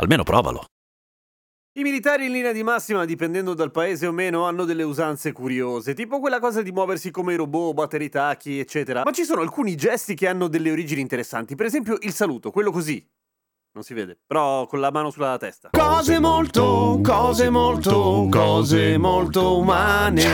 Almeno provalo. I militari in linea di massima, dipendendo dal paese o meno, hanno delle usanze curiose, tipo quella cosa di muoversi come robot, battere i tacchi, eccetera. Ma ci sono alcuni gesti che hanno delle origini interessanti, per esempio il saluto, quello così. Non si vede, però con la mano sulla testa. Cose molto, cose molto, cose molto umane.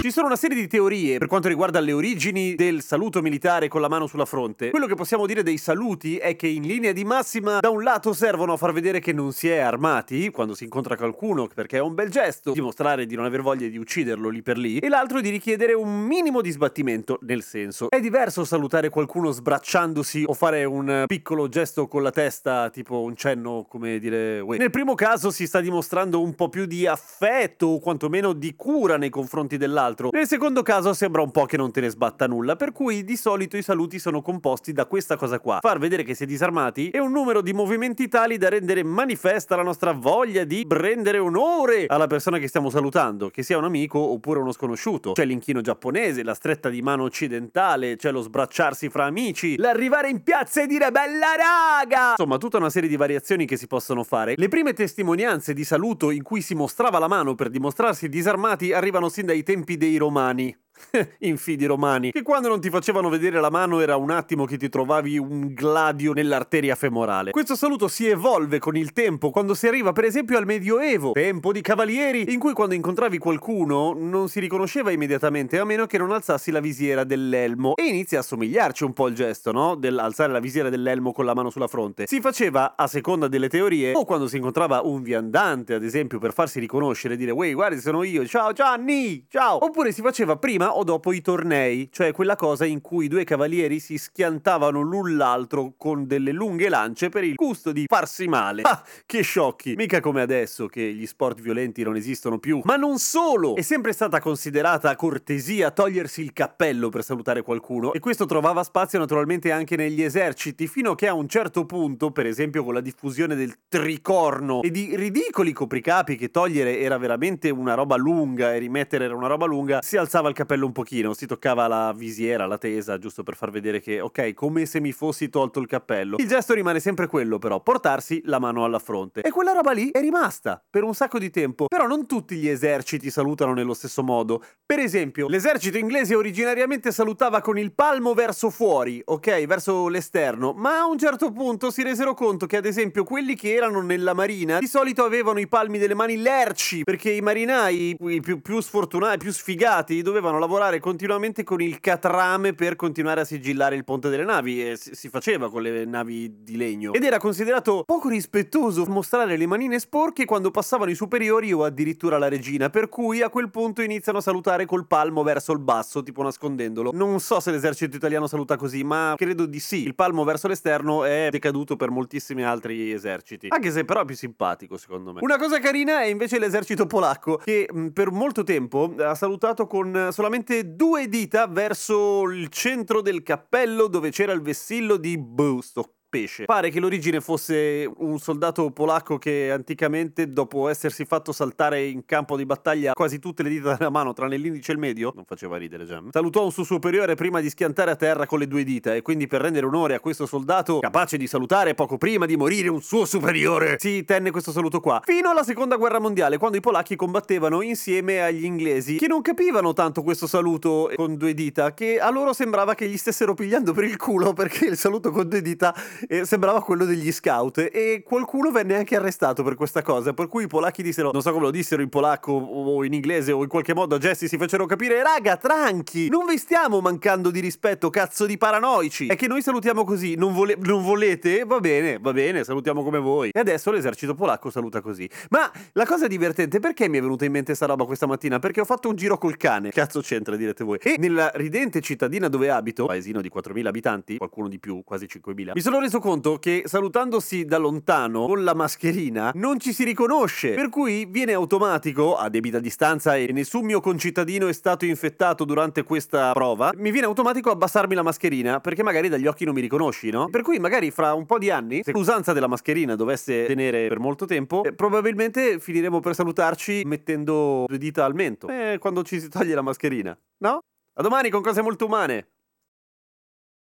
Ci sono una serie di teorie per quanto riguarda le origini del saluto militare con la mano sulla fronte. Quello che possiamo dire dei saluti è che in linea di massima, da un lato servono a far vedere che non si è armati quando si incontra qualcuno, perché è un bel gesto, dimostrare di non aver voglia di ucciderlo lì per lì, e l'altro di richiedere un minimo di sbattimento, nel senso. È diverso salutare qualcuno sbracciandosi o fare un piccolo gesto con la testa, tipo un cenno, come dire, uè. Nel primo caso si sta dimostrando un po' più di affetto o quantomeno di cura nei confronti dell'altro. Nel secondo caso sembra un po' che non te ne sbatta nulla, per cui di solito i saluti sono composti da questa cosa qua. Far vedere che si è disarmati e un numero di movimenti tali da rendere manifesta la nostra voglia di rendere onore alla persona che stiamo salutando, che sia un amico oppure uno sconosciuto. C'è l'inchino giapponese, la stretta di mano occidentale, c'è lo sbracciarsi fra amici, l'arrivare in piazza e dire bella raga! Insomma, tutta una serie di variazioni che si possono fare. Le prime testimonianze di saluto in cui si mostrava la mano per dimostrarsi disarmati arrivano sin dai tempi dei romani. Infidi romani, che quando non ti facevano vedere la mano era un attimo che ti trovavi un gladio nell'arteria femorale. Questo saluto si evolve con il tempo, quando si arriva per esempio al Medioevo, tempo di cavalieri, in cui quando incontravi qualcuno non si riconosceva immediatamente a meno che non alzassi la visiera dell'elmo. E inizia a somigliarci un po' il gesto, no? Dell'alzare la visiera dell'elmo con la mano sulla fronte. Si faceva, a seconda delle teorie, o quando si incontrava un viandante, ad esempio, per farsi riconoscere, dire, wey, guardi, sono io, ciao Gianni, ciao! Oppure si faceva prima o dopo i tornei, cioè quella cosa in cui i due cavalieri si schiantavano l'un l'altro con delle lunghe lance per il gusto di farsi male. Ah, che sciocchi! Mica come adesso che gli sport violenti non esistono più. Ma non solo! È sempre stata considerata cortesia togliersi il cappello per salutare qualcuno e questo trovava spazio naturalmente anche negli eserciti fino che a un certo punto, per esempio con la diffusione del tricorno e di ridicoli copricapi che togliere era veramente una roba lunga e rimettere era una roba lunga, si alzava il cappello un pochino, si toccava la visiera, la tesa, giusto per far vedere che, ok, come se mi fossi tolto il cappello. Il gesto rimane sempre quello, però, portarsi la mano alla fronte. E quella roba lì è rimasta per un sacco di tempo. Però non tutti gli eserciti salutano nello stesso modo. Per esempio, l'esercito inglese originariamente salutava con il palmo verso fuori, ok, verso l'esterno, ma a un certo punto si resero conto che, ad esempio, quelli che erano nella marina di solito avevano i palmi delle mani lerci, perché i marinai, i più, più sfortunati, più sfigati, dovevano lavorare continuamente con il catrame per continuare a sigillare il ponte delle navi e si faceva con le navi di legno. Ed era considerato poco rispettoso mostrare le manine sporche quando passavano i superiori o addirittura la regina per cui a quel punto iniziano a salutare col palmo verso il basso tipo nascondendolo. Non so se l'esercito italiano saluta così ma credo di sì. Il palmo verso l'esterno è decaduto per moltissimi altri eserciti. Anche se però è più simpatico secondo me. Una cosa carina è invece l'esercito polacco che mh, per molto tempo ha salutato con solamente due dita verso il centro del cappello dove c'era il vessillo di Busto pesce. Pare che l'origine fosse un soldato polacco che anticamente, dopo essersi fatto saltare in campo di battaglia quasi tutte le dita della mano, tranne l'indice e il medio, non faceva ridere Gem, salutò un suo superiore prima di schiantare a terra con le due dita e quindi per rendere onore a questo soldato, capace di salutare poco prima di morire un suo superiore, si tenne questo saluto qua. Fino alla seconda guerra mondiale, quando i polacchi combattevano insieme agli inglesi, che non capivano tanto questo saluto con due dita, che a loro sembrava che gli stessero pigliando per il culo perché il saluto con due dita e sembrava quello degli scout e qualcuno venne anche arrestato per questa cosa, per cui i polacchi dissero, non so come lo dissero in polacco o in inglese o in qualche modo a gesti si fecero capire, raga, tranchi, non vi stiamo mancando di rispetto, cazzo di paranoici, è che noi salutiamo così, non, vole- non volete? Va bene, va bene, salutiamo come voi. E adesso l'esercito polacco saluta così. Ma la cosa divertente, perché mi è venuta in mente sta roba questa mattina? Perché ho fatto un giro col cane, cazzo c'entra direte voi, e nella ridente cittadina dove abito, paesino di 4.000 abitanti, qualcuno di più, quasi 5.000, mi sono reso reso conto che salutandosi da lontano con la mascherina non ci si riconosce, per cui viene automatico, a debita distanza e nessun mio concittadino è stato infettato durante questa prova, mi viene automatico abbassarmi la mascherina perché magari dagli occhi non mi riconosci, no? Per cui magari fra un po' di anni, se l'usanza della mascherina dovesse tenere per molto tempo, eh, probabilmente finiremo per salutarci mettendo due dita al mento. Eh, quando ci si toglie la mascherina, no? A domani con cose molto umane.